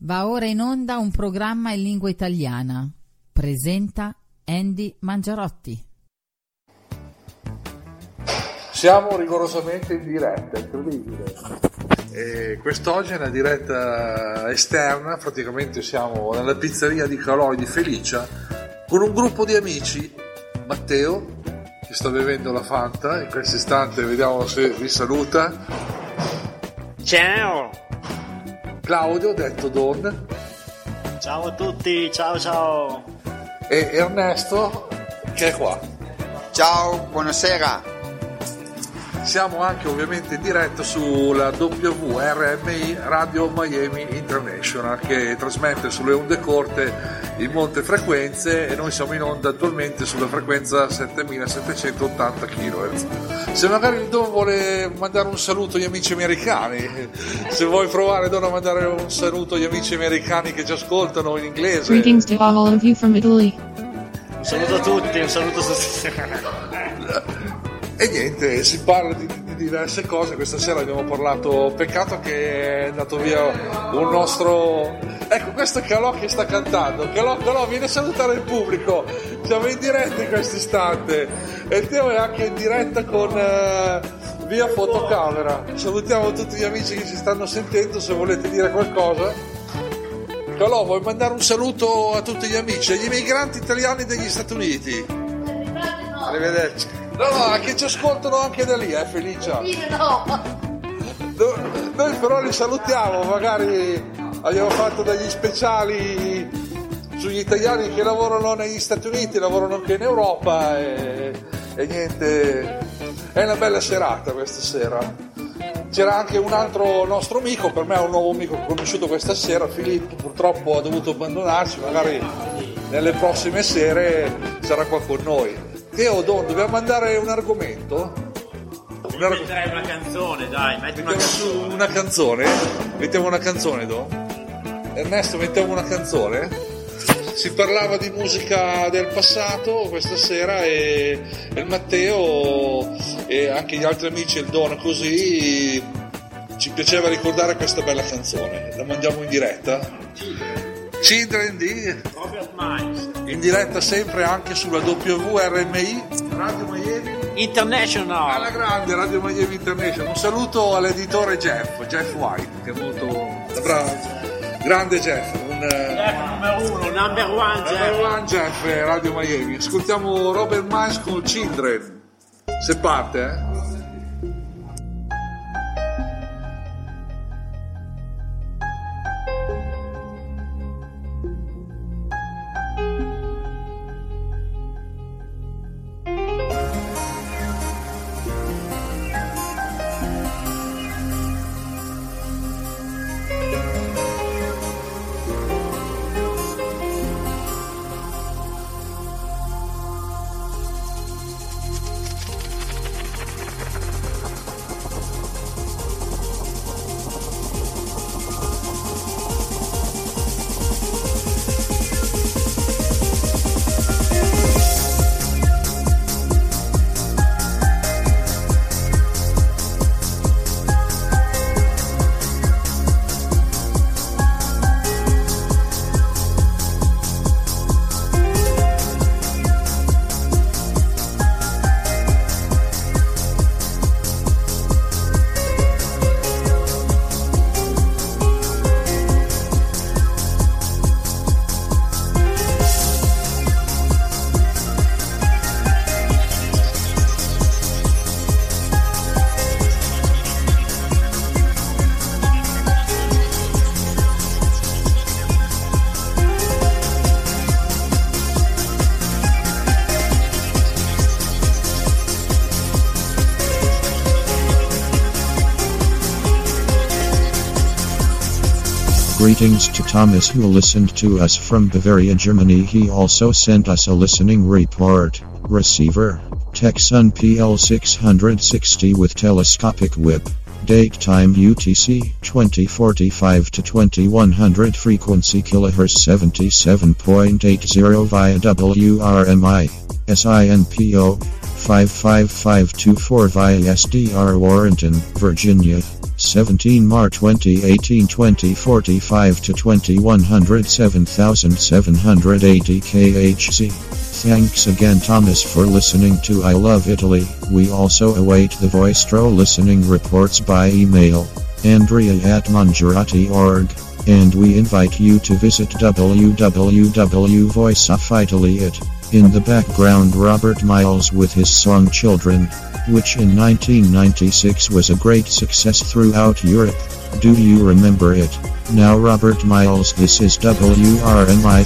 Va ora in onda un programma in lingua italiana. Presenta Andy Mangiarotti. Siamo rigorosamente in diretta, incredibile. E quest'oggi è una diretta esterna, praticamente siamo nella pizzeria di Caloi di Felicia con un gruppo di amici, Matteo che sta bevendo la Fanta, in questo istante vediamo se vi saluta. Ciao! Claudio, detto Don. Ciao a tutti, ciao ciao! E Ernesto che è qua. Ciao, buonasera. Siamo anche ovviamente in diretta sulla WRMI Radio Miami International che trasmette sulle onde corte in molte frequenze e noi siamo in onda attualmente sulla frequenza 7780 kHz. Se magari il Don vuole mandare un saluto agli amici americani, se vuoi provare Don a mandare un saluto agli amici americani che ci ascoltano in inglese. Greetings to all of you from Italy. Un saluto a tutti, un saluto a tutti. E niente, si parla di, di, diverse cose, questa sera abbiamo parlato, peccato che è andato via un nostro... Ecco, questo è Calò che sta cantando, Calò, Calò viene a salutare il pubblico, siamo in diretta in questo istante e Teo è anche in diretta con eh, via fotocamera. Salutiamo tutti gli amici che ci stanno sentendo, se volete dire qualcosa. Calò, vuoi mandare un saluto a tutti gli amici, agli immigranti italiani degli Stati Uniti? Arrivederci. No, no, che ci ascoltano anche da lì, eh, Felicia. No, noi però li salutiamo, magari abbiamo fatto degli speciali sugli italiani che lavorano negli Stati Uniti, lavorano anche in Europa e, e niente, è una bella serata questa sera. C'era anche un altro nostro amico, per me è un nuovo amico che ho conosciuto questa sera, Filippo purtroppo ha dovuto abbandonarci, magari nelle prossime sere sarà qua con noi. Teo Don, dobbiamo mandare un argomento? Un arg- metterei una canzone, dai, metti una canzone. una canzone? Mettiamo una canzone, Don? Ernesto, mettiamo una canzone? Si parlava di musica del passato questa sera e, e il Matteo e anche gli altri amici, il Don, così ci piaceva ricordare questa bella canzone. La mandiamo in diretta? Children di Robert Miles. in diretta sempre anche sulla WRMI Radio Miami International. alla grande Radio Miami International un saluto all'editore Jeff Jeff White che è molto bravo grande Jeff un eh, Jeff numero uno, number one, number Jeff. one Jeff eh, Radio Miami ascoltiamo Robert Miles con Children se parte eh Greetings to Thomas who listened to us from Bavaria, Germany. He also sent us a listening report. Receiver Texan PL660 with telescopic whip. Date time UTC 2045 to 2100 frequency kilohertz 77.80 via WRMI. SINPO 55524 via SDR Warrenton, Virginia. 17 March 2018 2045 to 2107780 kHz. Thanks again Thomas for listening to I Love Italy. We also await the Voistro listening reports by email. Andrea at Mangiarati.org. And we invite you to visit www.voiceofitaly.it. In the background Robert Miles with his song Children, which in 1996 was a great success throughout Europe. Do you remember it? Now Robert Miles this is WRMI.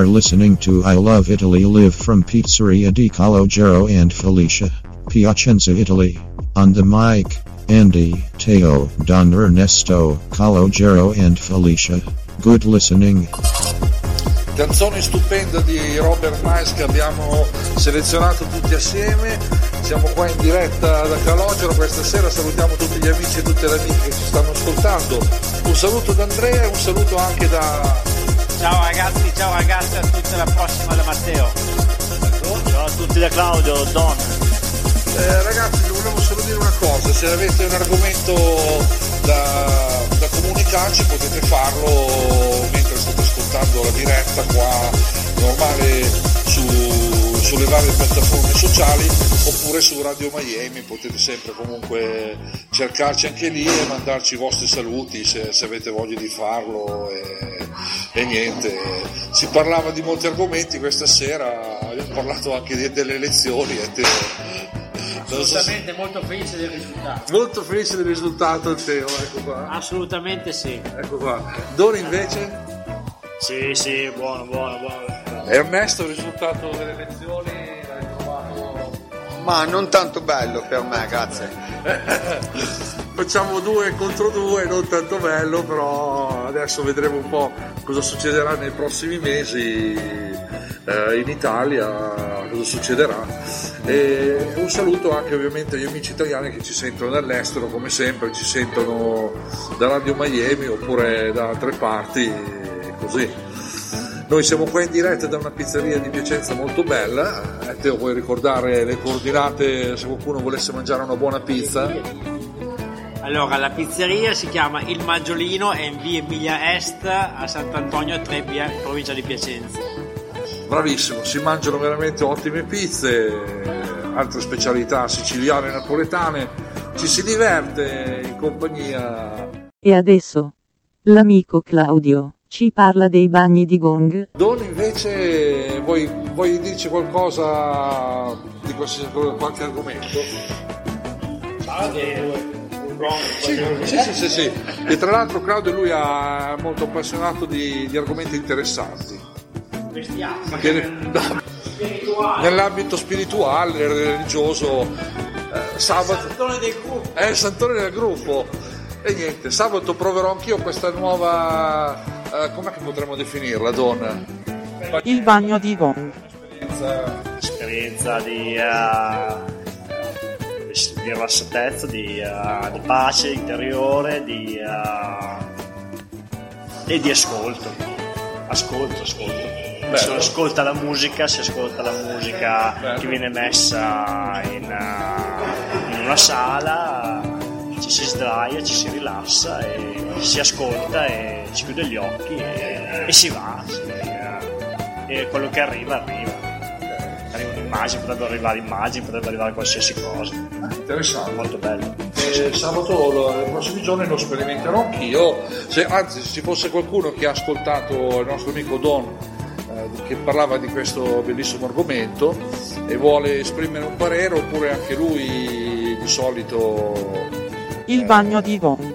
Are listening to I Love Italy live from Pizzeria di Calogero and Felicia, Piacenza, Italy. On the mic, Andy, Teo, Don Ernesto, Calogero and Felicia. Good listening. Canzone stupenda di Robert Miles che abbiamo selezionato tutti assieme. Siamo qua in diretta da Calogero questa sera, salutiamo tutti gli amici e tutte le amiche che ci stanno ascoltando. Un saluto da Andrea e un saluto anche da Ciao ragazzi, ciao ragazzi, a tutti alla prossima da Matteo. Ciao a tutti da Claudio, Don. Eh, ragazzi, vi volevo solo dire una cosa, se avete un argomento da, da comunicarci potete farlo mentre state ascoltando la diretta qua normale su, sulle varie piattaforme sociali oppure su Radio Miami, potete sempre comunque cercarci anche lì e mandarci i vostri saluti se, se avete voglia di farlo e, e niente. Si parlava di molti argomenti questa sera, abbiamo parlato anche di- delle elezioni. e te- non so se- Assolutamente molto felice del risultato. Molto felice del risultato, Teo, ecco qua. Assolutamente sì. Ecco qua. Don invece? Sì, sì, buono, buono, buono. Ernesto, il risultato delle elezioni l'hai trovato... Ma non tanto bello per me, grazie. Facciamo due contro due, non tanto bello, però adesso vedremo un po' cosa succederà nei prossimi mesi eh, in Italia, cosa succederà. E un saluto anche ovviamente agli amici italiani che ci sentono dall'estero, come sempre, ci sentono da Radio Miami oppure da altre parti, così. Noi siamo qua in diretta da una pizzeria di Piacenza molto bella. Eh, Teo, vuoi ricordare le coordinate se qualcuno volesse mangiare una buona pizza? Allora, la pizzeria si chiama Il Maggiolino, è in via Emilia Est a Sant'Antonio Trebbia, provincia di Piacenza. Bravissimo, si mangiano veramente ottime pizze, altre specialità siciliane e napoletane. Ci si diverte in compagnia. E adesso? L'amico Claudio ci parla dei bagni di gong. Don invece vuoi, vuoi dirci qualcosa di qualsiasi- qualche argomento? Sì, sì, sì, sì, sì. E tra l'altro Claudio lui è molto appassionato di, di argomenti interessanti. Che- no, nell'ambito spirituale, religioso, eh, sabato è il santone del gruppo. E niente, sabato proverò anch'io questa nuova. Eh, com'è che potremmo definirla, Don? Il bagno di gong. Esperienza- di, eh, di rilassatezza, di, eh, di pace interiore, di, eh, e di ascolto. Ascolto, ascolto. Si ascolta la musica, si ascolta la musica Bello. che viene messa in, eh, in una sala, ci si sdraia, ci si rilassa e si ascolta e si chiude gli occhi e, e si va. eh, e quello che arriva arriva. Arrivano immagini, potrebbero arrivare immagini, potrebbe arrivare qualsiasi cosa. Interessante. Molto bello. E sabato nei prossimi giorni lo sperimenterò anch'io. Se, anzi, se ci fosse qualcuno che ha ascoltato il nostro amico Don eh, che parlava di questo bellissimo argomento e vuole esprimere un parere, oppure anche lui di solito Il bagno di gong.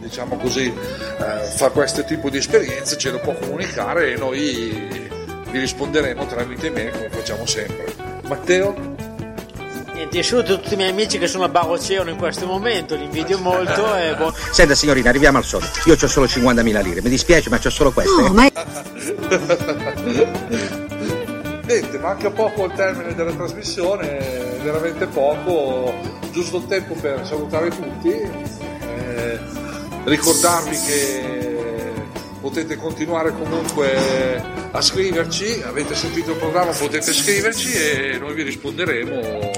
diciamo così, eh, fa questo tipo di esperienze, ce lo può comunicare e noi vi risponderemo tramite mail come facciamo sempre. Matteo? Niente, io saluto tutti i miei amici che sono a Baroceo in questo momento, li invidio molto e buon... Senta signorina, arriviamo al solito. Io ho solo 50.000 lire, mi dispiace ma ho solo queste. No, eh. ma... Niente, manca poco al termine della trasmissione, veramente poco, giusto il tempo per salutare tutti, eh, ricordarvi che potete continuare comunque a scriverci, avete sentito il programma, potete scriverci e noi vi risponderemo,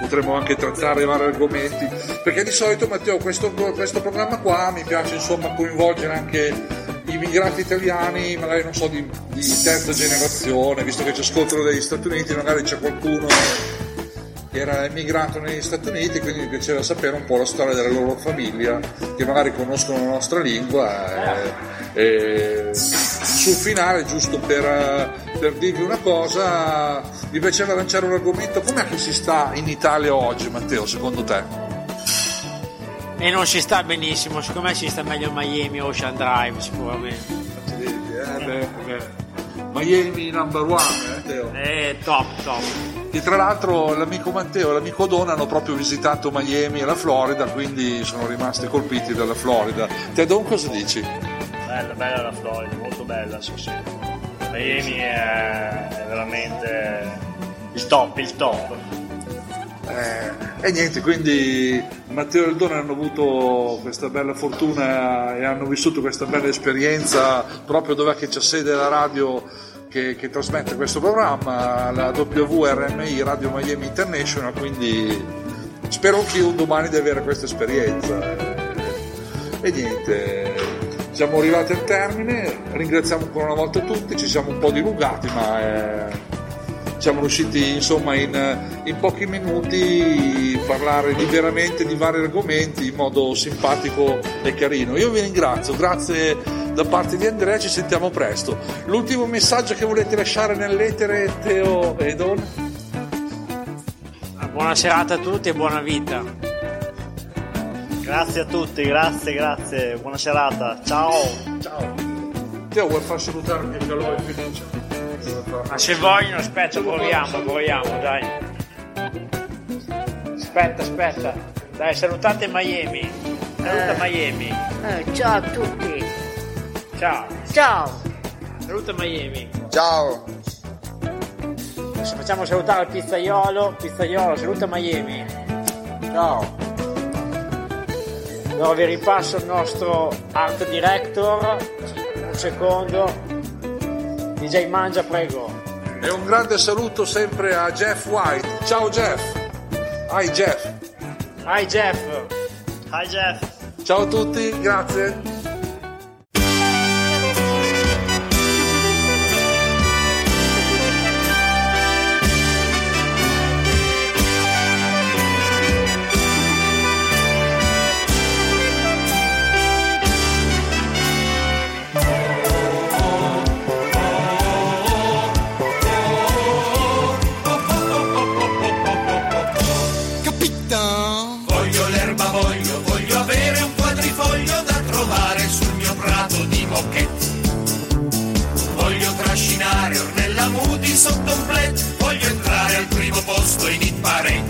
potremo anche trattare vari argomenti, perché di solito Matteo questo, questo programma qua mi piace insomma coinvolgere anche immigrati italiani, magari non so, di, di terza generazione, visto che ci ascoltano dagli Stati Uniti, magari c'è qualcuno era emigrato negli Stati Uniti, quindi mi piaceva sapere un po' la storia della loro famiglia, che magari conoscono la nostra lingua. E, e sul finale, giusto per, per, dirvi una cosa, mi piaceva lanciare un argomento, com'è che si sta in Italia oggi, Matteo, secondo te? E non si sta benissimo, secondo me si sta meglio a Miami Ocean Drive sicuramente. Eh, beh, beh. Miami number one, eh, Teo. Eh, top, top. E tra l'altro l'amico Matteo e l'amico Don hanno proprio visitato Miami e la Florida, quindi sono rimasti colpiti dalla Florida. Te Don cosa dici? Bella, bella la Florida, molto bella, sì, sì. Miami è, veramente il top, il top. Eh, e niente, quindi Matteo e il Don hanno avuto questa bella fortuna e hanno vissuto questa bella esperienza proprio dove c'è sede la radio che, che, trasmette questo programma, la WRMI Radio Miami International, quindi spero anch'io un domani di avere questa esperienza. E niente, siamo arrivati al termine, ringraziamo ancora una volta tutti, ci siamo un po' dilungati, ma... È siamo riusciti insomma in, in, pochi minuti a parlare liberamente di vari argomenti in modo simpatico e carino. Io vi ringrazio, grazie da parte di Andrea, ci sentiamo presto. L'ultimo messaggio che volete lasciare nell'etere, Teo e Don? Buona serata a tutti e buona vita. Grazie a tutti, grazie, grazie, buona serata, ciao. Ciao. Teo, vuoi far salutare il mio calore Felice? Ma se vogliono, aspetta, proviamo, proviamo, dai. Aspetta, aspetta. Dai, salutate Miami. Saluta Eh. Miami. Eh, ciao a tutti. Ciao. Ciao. Saluta Miami. Ciao. Adesso facciamo salutare il pizzaiolo. Pizzaiolo, saluta Miami. Ciao. Allora vi ripasso il nostro art director. Un secondo. DJ Mangia, prego. E un grande saluto sempre a Jeff White. Ciao Jeff. Hi Jeff. Hi Jeff. Hi Jeff. Ciao a tutti, grazie. Parade.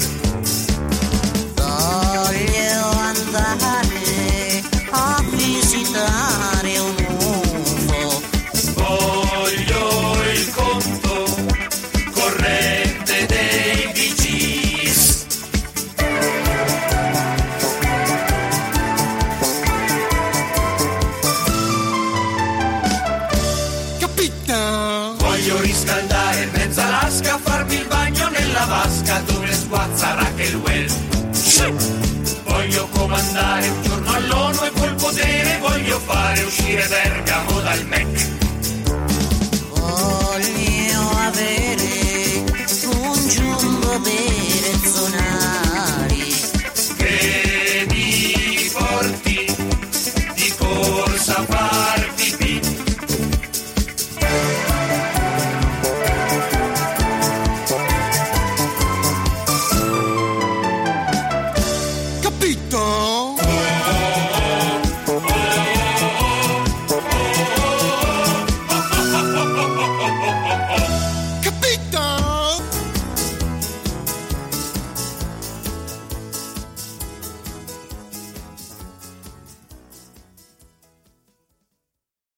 Voglio andare a visitare un UFO. Voglio il conto corrente dei VGs. Voglio riscaldare mezza lasca, farmi Voglio